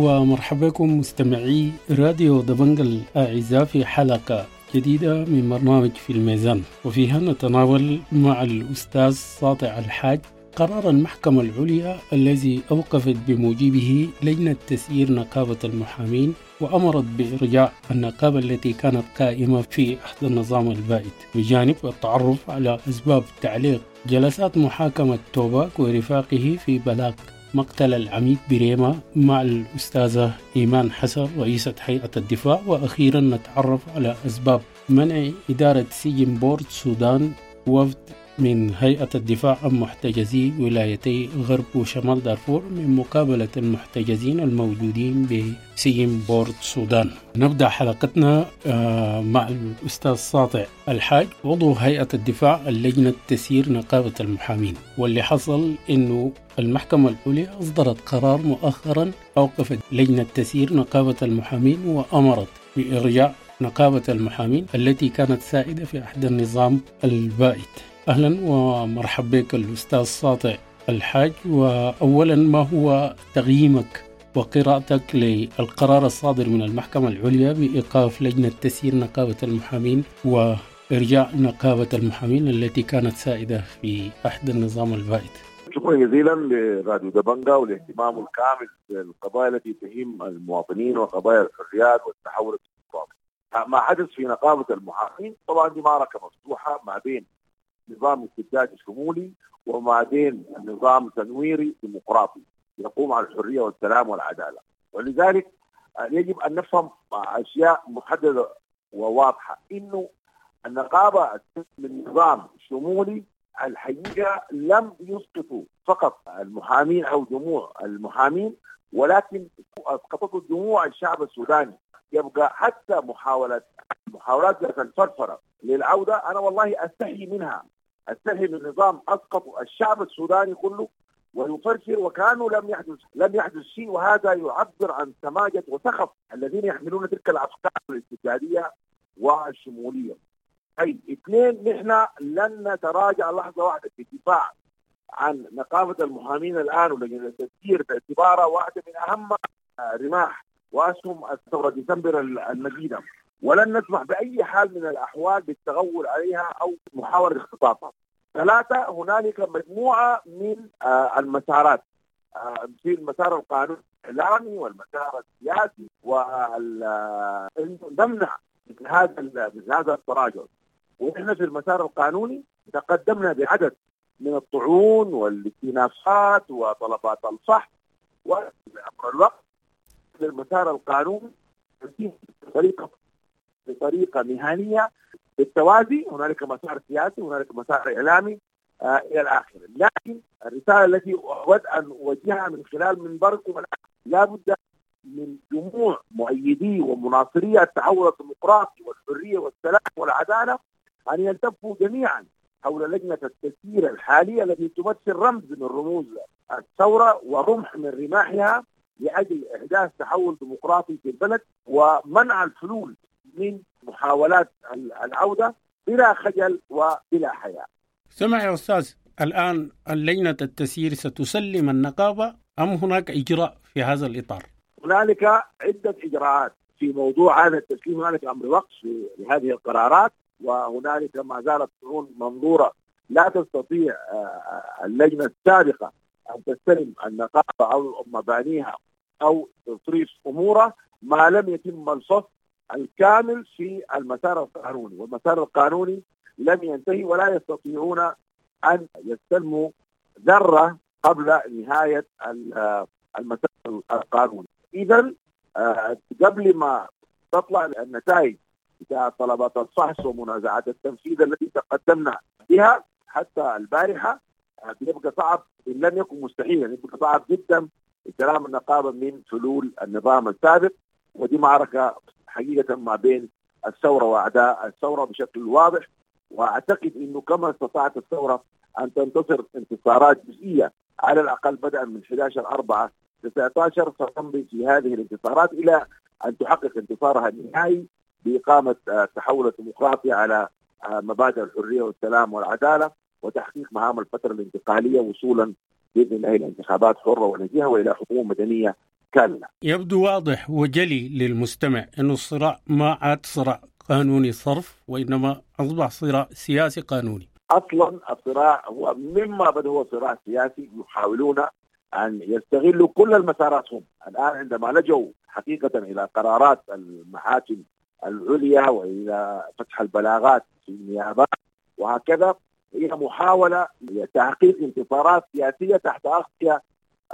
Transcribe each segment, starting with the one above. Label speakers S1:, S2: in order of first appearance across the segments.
S1: ومرحبا بكم مستمعي راديو دبنج الأعزاء في حلقة جديدة من برنامج في الميزان. وفيها نتناول مع الأستاذ ساطع الحاج قرار المحكمة العليا الذي أوقفت بموجبه لجنة تسيير نقابة المحامين وأمرت بإرجاع النقابة التي كانت قائمة في أحد النظام البائد. بجانب التعرف على أسباب تعليق جلسات محاكمة توباك ورفاقه في بلاغ مقتل العميد بريمة مع الأستاذة إيمان حسن رئيسة هيئة الدفاع وأخيرا نتعرف على أسباب منع إدارة سجن بورت سودان وفد من هيئة الدفاع عن محتجزي ولايتي غرب وشمال دارفور من مقابلة المحتجزين الموجودين بسجن بورت سودان. نبدأ حلقتنا مع الأستاذ ساطع الحاج عضو هيئة الدفاع اللجنة تسيير نقابة المحامين واللي حصل أنه المحكمة العليا أصدرت قرار مؤخرا أوقفت لجنة تسيير نقابة المحامين وأمرت بإرجاع نقابة المحامين التي كانت سائدة في أحد النظام البائد. أهلا ومرحبا بك الأستاذ ساطع الحاج واولا ما هو تقييمك وقراءتك للقرار الصادر من المحكمة العليا بإيقاف لجنة تسيير نقابة المحامين وإرجاع نقابة المحامين التي كانت سائدة في أحد النظام البائد
S2: شكرا جزيلا لراديو دبنجا والاهتمام الكامل بالقضايا التي تهم المواطنين وقضايا الحريات والتحول الديمقراطي. ما حدث في نقابة المحامين طبعا دي معركة مفتوحة ما بين نظام استبدادي شمولي وما بين نظام تنويري ديمقراطي يقوم على الحرية والسلام والعدالة. ولذلك يجب أن نفهم أشياء محددة وواضحة. إنه النقابة من نظام شمولي الحقيقة لم يسقطوا فقط المحامين أو جموع المحامين ولكن اسقطته جموع الشعب السوداني. يبقى حتى محاولات ذات الفرفرة للعودة أنا والله أستحي منها. استحي من نظام اسقط الشعب السوداني كله ويفرفر وكانه لم يحدث لم يحدث شيء وهذا يعبر عن سماجة وسخف الذين يحملون تلك الأفكار الاستبداديه والشمولية. اي اثنين نحن لن نتراجع لحظة واحدة في الدفاع عن نقابة المحامين الآن ولجنة التسيير باعتبارها واحدة من أهم رماح وأسهم الثورة ديسمبر المجيدة ولن نسمح بأي حال من الأحوال بالتغول عليها أو محاوله اختطافها. ثلاثة هنالك مجموعة من آه المسارات آه في المسار القانوني الإعلامي والمسار السياسي نمنع من هذا من هذا التراجع ونحن في المسار القانوني تقدمنا بعدد من الطعون والاستئنافات وطلبات الفحص وامر الوقت للمسار القانوني بطريقه بطريقة مهنية بالتوازي هنالك مسار سياسي هنالك مسار إعلامي آه إلى الآخر. لكن الرسالة التي أود أن أوجهها من خلال منبركم لا بد من جموع مؤيدي ومناصري التحول الديمقراطي والحرية والسلام والعدالة أن يلتفوا جميعا حول لجنة التسيير الحالية التي تمثل رمز من رموز الثورة ورمح من رماحها لأجل إحداث تحول ديمقراطي في البلد ومنع الفلول من محاولات العودة بلا خجل وبلا حياء.
S1: سمع يا أستاذ الآن اللجنة التسيير ستسلم النقابة أم هناك إجراء في هذا الإطار؟
S2: هنالك عدة إجراءات في موضوع هذا التسليم هنالك أمر وقت لهذه القرارات وهنالك ما زالت طعون منظورة لا تستطيع اللجنة السابقة أن تستلم النقابة أو مبانيها أو تصريف أمورها ما لم يتم الفصل الكامل في المسار القانوني والمسار القانوني لم ينتهي ولا يستطيعون أن يستلموا ذرة قبل نهاية المسار القانوني. اذا قبل ما تطلع النتائج بتاع طلبات الفحص ومنازعات التنفيذ التي تقدمنا بها حتى البارحة بيبقى صعب إن لم يكن مستحيلا يبقى صعب جدا استلام النقابة من فلول النظام السابق ودي معركة حقيقة ما بين الثورة وأعداء الثورة بشكل واضح وأعتقد إنه كما استطاعت الثورة أن تنتصر انتصارات جزئية على الأقل بدءا من 11 4 19 ستمضي في هذه الانتصارات إلى أن تحقق انتصارها النهائي بإقامة التحول الديمقراطي على مبادئ الحرية والسلام والعدالة وتحقيق مهام الفترة الانتقالية وصولا بإذن الله إلى انتخابات حرة ونزيهة وإلى حكومة مدنية كلا.
S1: يبدو واضح وجلي للمستمع أن الصراع ما عاد صراع قانوني صرف وإنما أصبح صراع سياسي قانوني.
S2: أصلا الصراع هو مما بدا هو صراع سياسي يحاولون أن يستغلوا كل المسارات هم. الآن عندما لجوا حقيقة إلى قرارات المحاكم العليا وإلى فتح البلاغات في النيابات وهكذا هي محاولة لتحقيق انتصارات سياسية تحت أغطية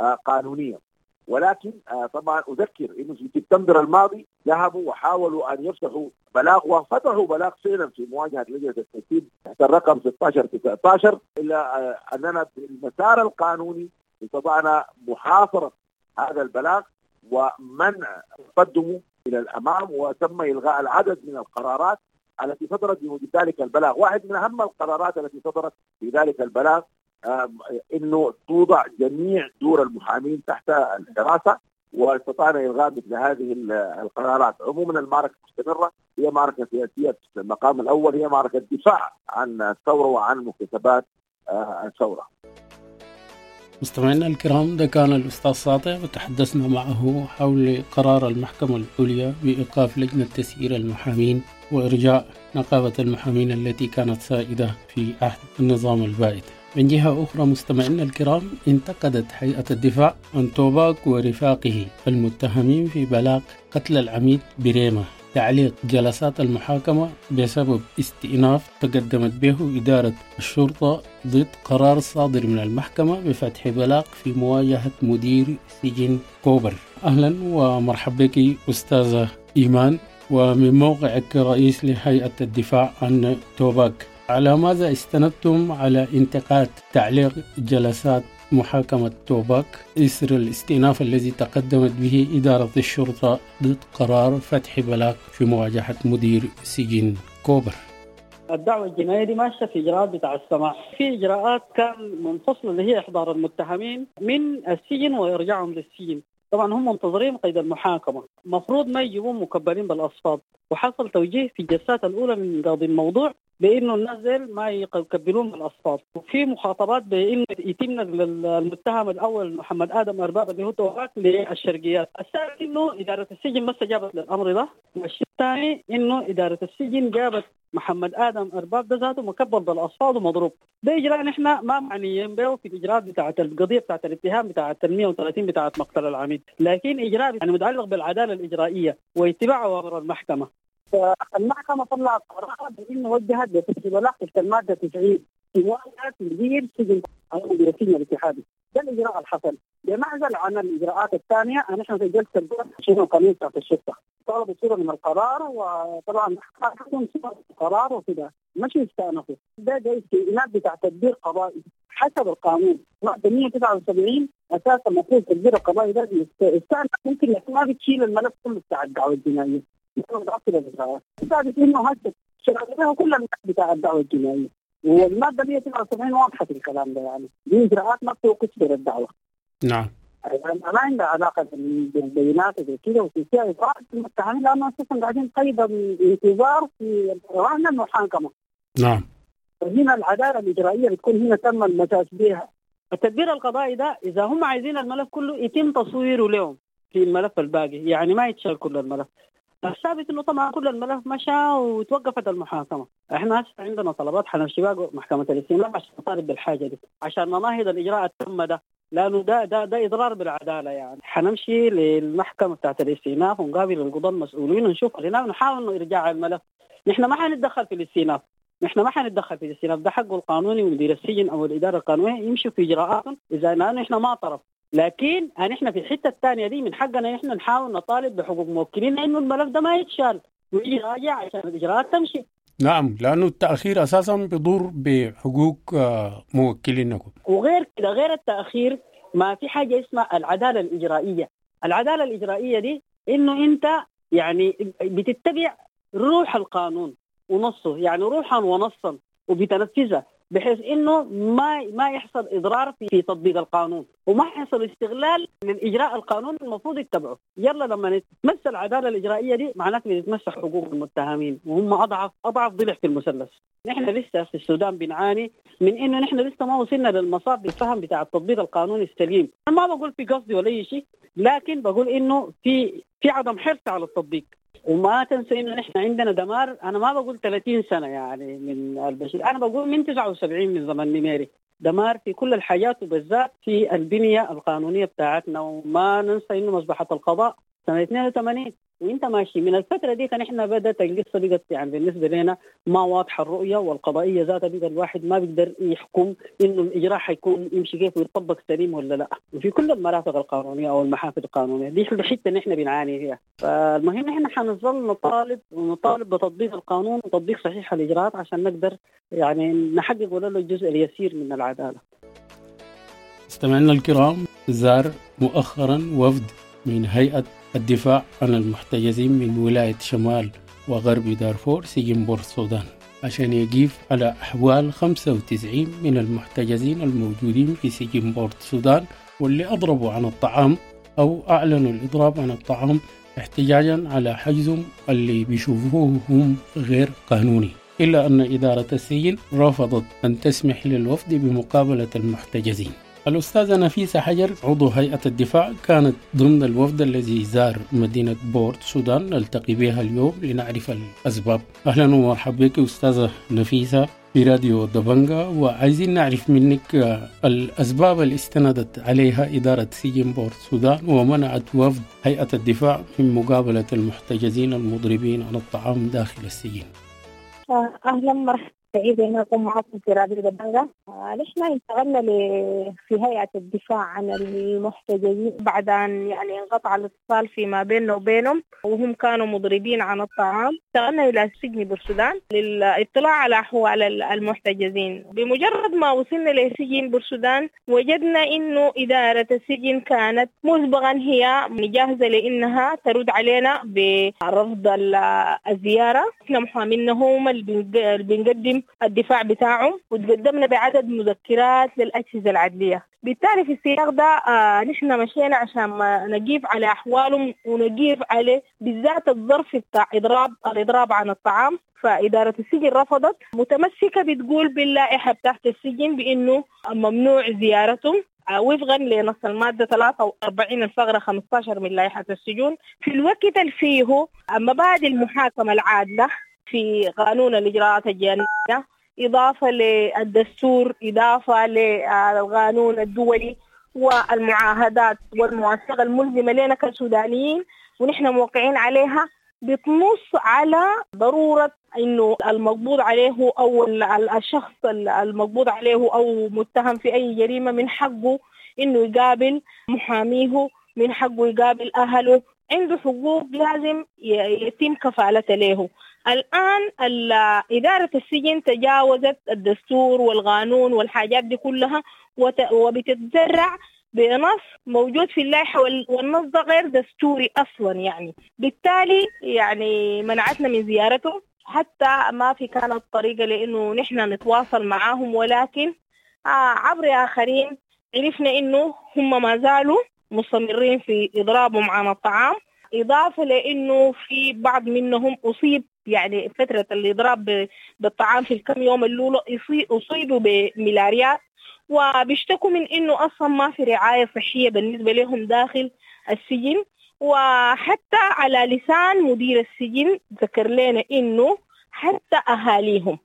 S2: آه، قانونية. ولكن آه، طبعا أذكر إنه في سبتمبر الماضي ذهبوا وحاولوا أن يفتحوا بلاغ وفتحوا بلاغ فعلا في مواجهة لجنه التنفيذ تحت الرقم 16 19 إلا آه، أننا بالمسار القانوني استطعنا محاصرة هذا البلاغ ومنع تقدمه إلى الأمام وتم إلغاء العدد من القرارات التي صدرت بموجب ذلك البلاغ، واحد من أهم القرارات التي صدرت في ذلك البلاغ إنه توضع جميع دور المحامين تحت الحراسه واستطعنا إلغاء مثل هذه القرارات، عموما المعركة مستمرة هي معركة سياسية في المقام الأول هي معركة دفاع عن الثورة وعن مكتسبات آه، الثورة.
S1: مستمعينا الكرام ده كان الأستاذ ساطع وتحدثنا معه حول قرار المحكمة العليا بإيقاف لجنة تسيير المحامين وإرجاع نقابة المحامين التي كانت سائدة في عهد النظام البائد من جهة أخرى مستمعينا الكرام انتقدت هيئة الدفاع عن توباك ورفاقه المتهمين في بلاغ قتل العميد بريمة. تعليق جلسات المحاكمة بسبب استئناف تقدمت به إدارة الشرطة ضد قرار صادر من المحكمة بفتح بلاغ في مواجهة مدير سجن كوبر. أهلا ومرحبا بك أستاذة إيمان ومن موقعك كرئيس لهيئة الدفاع عن توباك. على ماذا استندتم على انتقاد تعليق جلسات محاكمة توباك؟ إثر الاستئناف الذي تقدمت به إدارة الشرطة ضد قرار فتح بلاغ في مواجهة مدير سجن كوبر.
S3: الدعوة الجنائية دي ماشية في إجراءات بتاع السماع في إجراءات كان منفصلة اللي هي إحضار المتهمين من السجن وإرجاعهم للسجن. طبعا هم منتظرين قيد المحاكمة. المفروض ما يجيبون مكبرين بالأصفاد. وحصل توجيه في الجلسات الأولى من قاضي الموضوع. بإنه الناس ما يكبلون الأصفاد. وفي مخاطبات بإنه يتم المتهم الأول محمد آدم أرباب اللي هو توراك للشرقيات، الثاني إنه إدارة السجن ما استجابت للأمر ده، والشيء الثاني إنه إدارة السجن جابت محمد آدم أرباب ده ذاته مكبل بالأصفاد ومضروب، ده اجراء نحن ما معنيين به في الإجراءات بتاعت القضية بتاعت الاتهام بتاعت ال 130 بتاعت مقتل العميد، لكن إجراء يعني متعلق بالعدالة الإجرائية واتباع اوامر المحكمة. فالمحكمة طلعت قرار بانه وجهت بتسجيل تحت المادة 90 في مواجهه مدير سجن السجن الاتحادي. ده الإجراء الحصل بمعزل عن الإجراءات الثانية نحن في جلسة شنو قانون بتاعت الشرطه طلبوا صورة من القرار وطبعا حكم صورة القرار وكذا مش يستانفوا ده جاي استئناف بتاع تدبير قضائي. حسب القانون. ماده 179 أساسا المفروض تدبير القضائي ده يستانف ممكن ما بتشيل الملف كله بتاع الدعوة الجنائية. هسه شغالها كلها بتاع الدعوه الجنائيه والماده 179 واضحه في الكلام ده يعني دي اجراءات ما بتوقف الدعوه
S1: نعم.
S3: ما عندها علاقه بالبيانات وزي وفي فيها في المتهمين لأنه أساسا قاعدين قيد الانتظار في رهن المحاكمه
S1: نعم
S3: فهنا العدالة الإجرائية بتكون هنا تم المساس بها التدبير القضائي ده إذا هم عايزين الملف كله يتم تصويره لهم في الملف الباقي يعني ما يتشال كل الملف. الثابت إنه طبعا كل الملف مشى وتوقفت المحاكمة، إحنا هسه عندنا طلبات حنمشي بقى محكمة الاستئناف عشان نطالب بالحاجة دي، عشان نناهض الإجراء التم ده، لأنه ده ده ده إضرار بالعدالة يعني، حنمشي للمحكمة بتاعت الاستئناف ونقابل القضاة المسؤولين ونشوف هناك نحاول ارجاع الملف، نحن ما حنتدخل في الاستئناف، نحن ما حنتدخل في الاستئناف. ده حقه القانوني ومدير السجن أو الإدارة القانونية يمشوا في إجراءاتهم. إذا لأنه إحنا ما طرف. لكن إحنا في الحتة الثانية دي من حقنا إحنا نحاول نطالب بحقوق موكلين إنه الملف ده ما يتشال ويجي راجع عشان الإجراءات تمشي.
S1: نعم لأنه التأخير أساسا بيضر بحقوق آه، موكلينكم
S3: وغير كده غير التأخير ما في حاجة اسمها العدالة الإجرائية. العدالة الإجرائية دي إنه أنت يعني بتتبع روح القانون ونصه يعني روحا ونصا وبتنفذها. بحيث إنه ما ما يحصل إضرار في, في تطبيق القانون وما يحصل استغلال للإجراء القانوني المفروض يتبعه. يلا لما نتمثل العدالة الإجرائية دي معناته بنتمسك حقوق المتهمين وهم اضعف أضعف ضلع في المثلث. نحن لسه في السودان بنعاني من إنه نحن لسه ما وصلنا للمصاب بالفهم بتاع التطبيق القانوني السليم. أنا ما بقول في قصدي ولا أي شيء لكن بقول إنه في في عدم حرص على التطبيق. وما تنسى إنه نحن عندنا دمار أنا ما بقول 30 سنة يعني من البشير أنا بقول من 79 من زمن نميري. دمار في كل الحاجات وبالذات في البنية القانونية بتاعتنا وما ننسى إنه مصباحه القضاء سنة 82 وانت ماشي. من الفترة دي كان إحنا بدأت القصة بقت يعني بالنسبة لنا ما واضحة الرؤية والقضائية ذاتها. بقى الواحد ما بيقدر يحكم إنه الاجراء حيكون يمشي كيف ويطبق سليم ولا لا. وفي كل المرافق القانونية أو المحافل القانونية. دي الحته اللي إحنا بنعاني فيها. فالمهم إحنا حنظل نطالب ونطالب بتطبيق القانون وتطبيق صحيح الإجراءات عشان نقدر يعني نحقق ولو الجزء اليسير من العدالة.
S1: مستمعينا الكرام. زار مؤخرا وفد من هيئة الدفاع عن المحتجزين من ولاية شمال وغرب دارفور سجن بور السودان. عشان يجيف على أحوال 95 من المحتجزين الموجودين في سجن بورت السودان واللي أضربوا عن الطعام أو أعلنوا الإضراب عن الطعام احتجاجا على حجزهم اللي بيشوفوه هم غير قانوني. إلا أن إدارة السجن رفضت أن تسمح للوفد بمقابلة المحتجزين. الأستاذة نفيسة حجر عضو هيئة الدفاع كانت ضمن الوفد الذي زار مدينة بورت السودان نلتقي بها اليوم لنعرف الأسباب. أهلا ومرحبا بك أستاذة نفيسة في راديو دبنجا وعايزين نعرف منك الأسباب اللي استندت عليها إدارة سجن بورت السودان ومنعت وفد هيئة الدفاع من مقابلة المحتجزين المضربين عن الطعام داخل السجن.
S4: أهلا مرحبا سعيدة إني أكون معكم في راديو دبنجا آه نحن انتقلنا في هيئة الدفاع عن المحتجزين بعد أن يعني انقطع الاتصال فيما بيننا وبينهم وهم كانوا مضربين عن الطعام. انتقلنا إلى سجن بورسودان للاطلاع على أحوال المحتجزين. بمجرد ما وصلنا لسجن بورسودان وجدنا إنه إدارة السجن كانت مسبقا هي جاهزة لإنها ترد علينا برفض الزيارة. إحنا محامينا هم اللي بنقدم الدفاع بتاعهم وتقدمنا بعدد مذكرات للأجهزة العدلية. بالتالي في السياق ده آه نحن مشينا عشان ما نجيب على أحوالهم ونجيب عليه بالذات الظرف بتاع إضراب الإضراب عن الطعام. فإدارة السجن رفضت. متمسكة بتقول باللائحة بتاعت السجن بإنه ممنوع زيارتهم. وفقا لنص المادة 43 الفقرة 15 من لائحة السجون. في الوقت اللي فيه مبادئ المحاكمة العادلة في قانون الإجراءات الجنائية إضافة للدستور إضافة للقانون الدولي والمعاهدات والمواثيق الملزمة لنا كسودانيين ونحن موقعين عليها بتنص على ضرورة إنه المقبوض عليه أو الشخص المقبوض عليه أو متهم في أي جريمة من حقه إنه يقابل محاميه من حقه يقابل أهله. عنده حقوق لازم يتم كفالته له. الآن إدارة السجن تجاوزت الدستور والقانون والحاجات دي كلها وبتتزرع بنص موجود في اللائحة والنص ده غير دستوري أصلا يعني. بالتالي يعني منعتنا من زيارته. حتى ما في كانت طريقة لأنه نحن نتواصل معاهم ولكن عبر آخرين عرفنا إنه هم ما زالوا مستمرين في إضرابهم عن الطعام. إضافة لأنه في بعض منهم أصيب يعني فترة الإضراب بالطعام في الكم يوم الأولى أصيبوا بملاريات وبيشتكوا من إنه أصلا ما في رعاية صحية بالنسبة لهم داخل السجن. وحتى على لسان مدير السجن ذكر لنا إنه حتى أهاليهم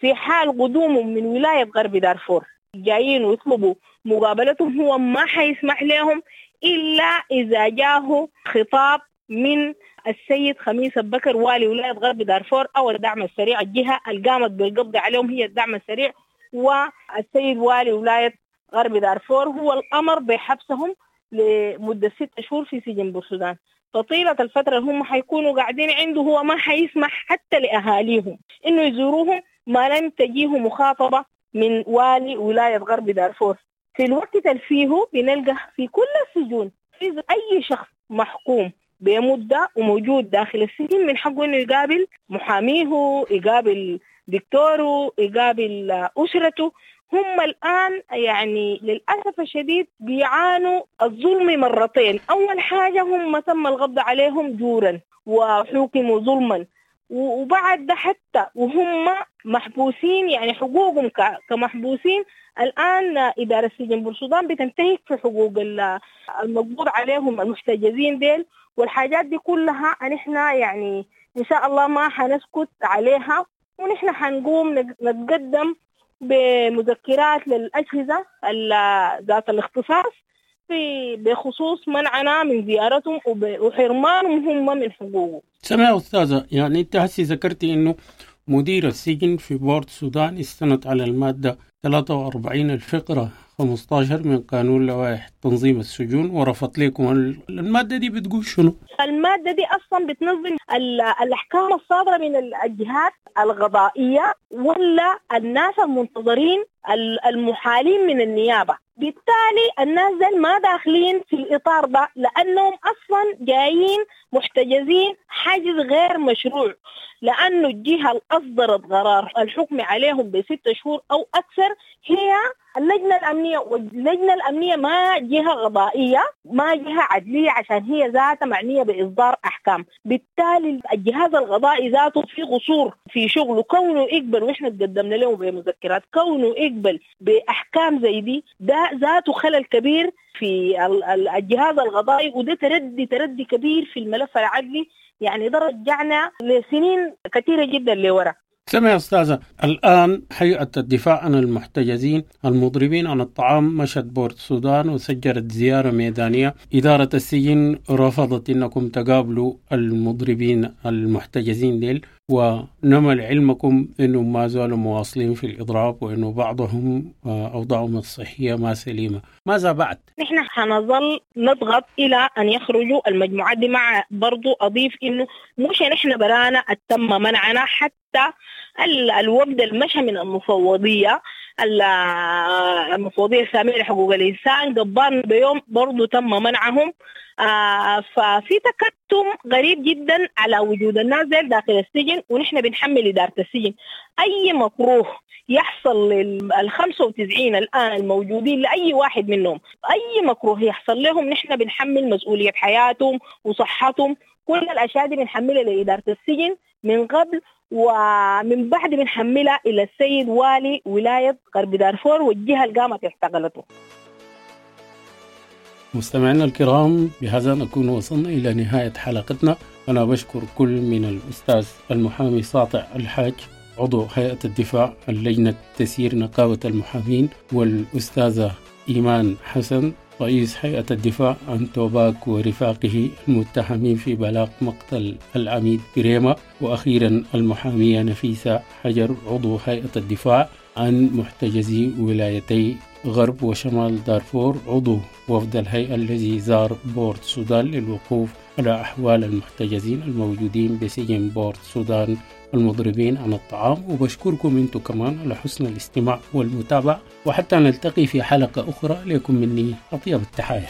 S4: في حال قدومهم من ولاية غرب دارفور جايين ويطلبوا مقابلتهم هو ما حيسمح لهم إلا إذا جاه خطاب من السيد خميس البكر والي ولاية غرب دارفور أو الدعم السريع الجهة اللي قامت بالقبض عليهم هي الدعم السريع والسيد والي ولاية غرب دارفور هو الأمر بحبسهم لمدة ستة شهور في سجن بورسودان فطيلة الفترة اللي هم حيكونوا قاعدين عنده هو ما حيسمح حتى لأهاليهم. إنه يزوروهم ما لم تجيه مخاطبة من والي ولاية غرب دارفور. في الوقت اللي فيه بنلقى في كل السجون في أي شخص محكوم بمدة وموجود داخل السجن من حقه إنه يقابل محاميه يقابل دكتوره يقابل أسرته. هم الآن يعني للأسف الشديد بيعانوا الظلم مرتين. أول حاجة هم تم القبض عليهم جورا وحوكموا ظلما. وبعد ده حتى وهم محبوسين يعني حقوقهم كمحبوسين الآن إدارة سجن بورسودان بتنتهك في حقوق المقبوض عليهم المحتجزين ديل. والحاجات دي كلها نحن يعني إن شاء الله ما حنسكت عليها ونحن حنقوم نتقدم بمذكرات للأجهزة ذات الاختصاص في بخصوص منعنا من زيارتهم وحرمانهم هم من حقوقهم.
S1: سمع أستاذة يعني أنت هسي ذكرتي إنه مدير السجن في بورت السودان استند على المادة 43 الفقرة 15 من قانون لوائح تنظيم السجون ورفض لكم المادة دي بتقول شنو؟
S4: المادة دي أصلا بتنظم الأحكام الصادرة من الجهات القضائية ولا الناس المنتظرين المحالين من النيابة بالتالي الناس دي ما داخلين في الإطار ده لأنهم أصلا جايين محتجزين حاجز غير مشروع لأنه الجهة اللي أصدرت قرار الحكم عليهم بستة شهور أو أكثر هي اللجنة الأمنية واللجنة الأمنية ما جهة قضائية ما جهة عدلية عشان هي ذاتها معنية بإصدار أحكام. بالتالي الجهاز القضائي ذاته في قصور في شغله. كونه يقبل وإحنا تقدمنا له بمذكرات كونه يقبل بأحكام زي دي ده ذاته خلل كبير في الجهاز القضائي وده تردي تردي كبير في الملف العدلي. يعني ده رجعنا لسنين كثيرة جدا لورا.
S1: سمع يا أستاذة الآن هيئة الدفاع عن المحتجزين المضربين عن الطعام مشت بورت السودان وسجلت زيارة ميدانية. إدارة السجن رفضت أنكم تقابلوا المضربين المحتجزين ديل. ونمل علمكم أنهم ما زالوا مواصلين في الإضراب وأنه بعضهم أوضاعهم الصحية ما سليمة ماذا بعد؟
S4: نحن حنظل نضغط إلى أن يخرجوا المجموعات دي مع برضو أضيف أنه مش نحن برانا تم منعنا حتى الوفد المشى من المفوضية المفوضية السامية لحقوق الإنسان. قبان بيوم برضو تم منعهم. آه ففي تكتم غريب جدا على وجود الناس داخل السجن ونحن بنحمل إدارة السجن. أي مكروه يحصل لل 95 الآن الموجودين لأي واحد منهم أي مكروه يحصل لهم نحن بنحمل مسؤولية حياتهم وصحتهم. كل الأشياء دي بنحملها لإدارة السجن. من قبل ومن بعد بنحملها إلى السيد والي ولاية غرب دارفور والجهة اللي قامت اعتقلته
S1: مستمعينا الكرام بهذا نكون وصلنا إلى نهاية حلقتنا. أنا بشكر كل من الأستاذ المحامي ساطع الحاج عضو هيئة الدفاع اللجنة تسيير نقابة المحامين والأستاذة إيمان حسن. رئيس هيئة الدفاع عن توباك ورفاقه المتهمين في بلاغ مقتل العميد بريمة وأخيرا المحامية نفيسة حجر عضو هيئة الدفاع عن محتجزي ولايتي غرب وشمال دارفور عضو وفد الهيئة الذي زار بورت السودان للوقوف على أحوال المحتجزين الموجودين بسجن بورت السودان المضربين عن الطعام وبشكركم أنتم كمان على حسن الاستماع والمتابعة وحتى نلتقي في حلقة أخرى لكم مني أطيب التحايا.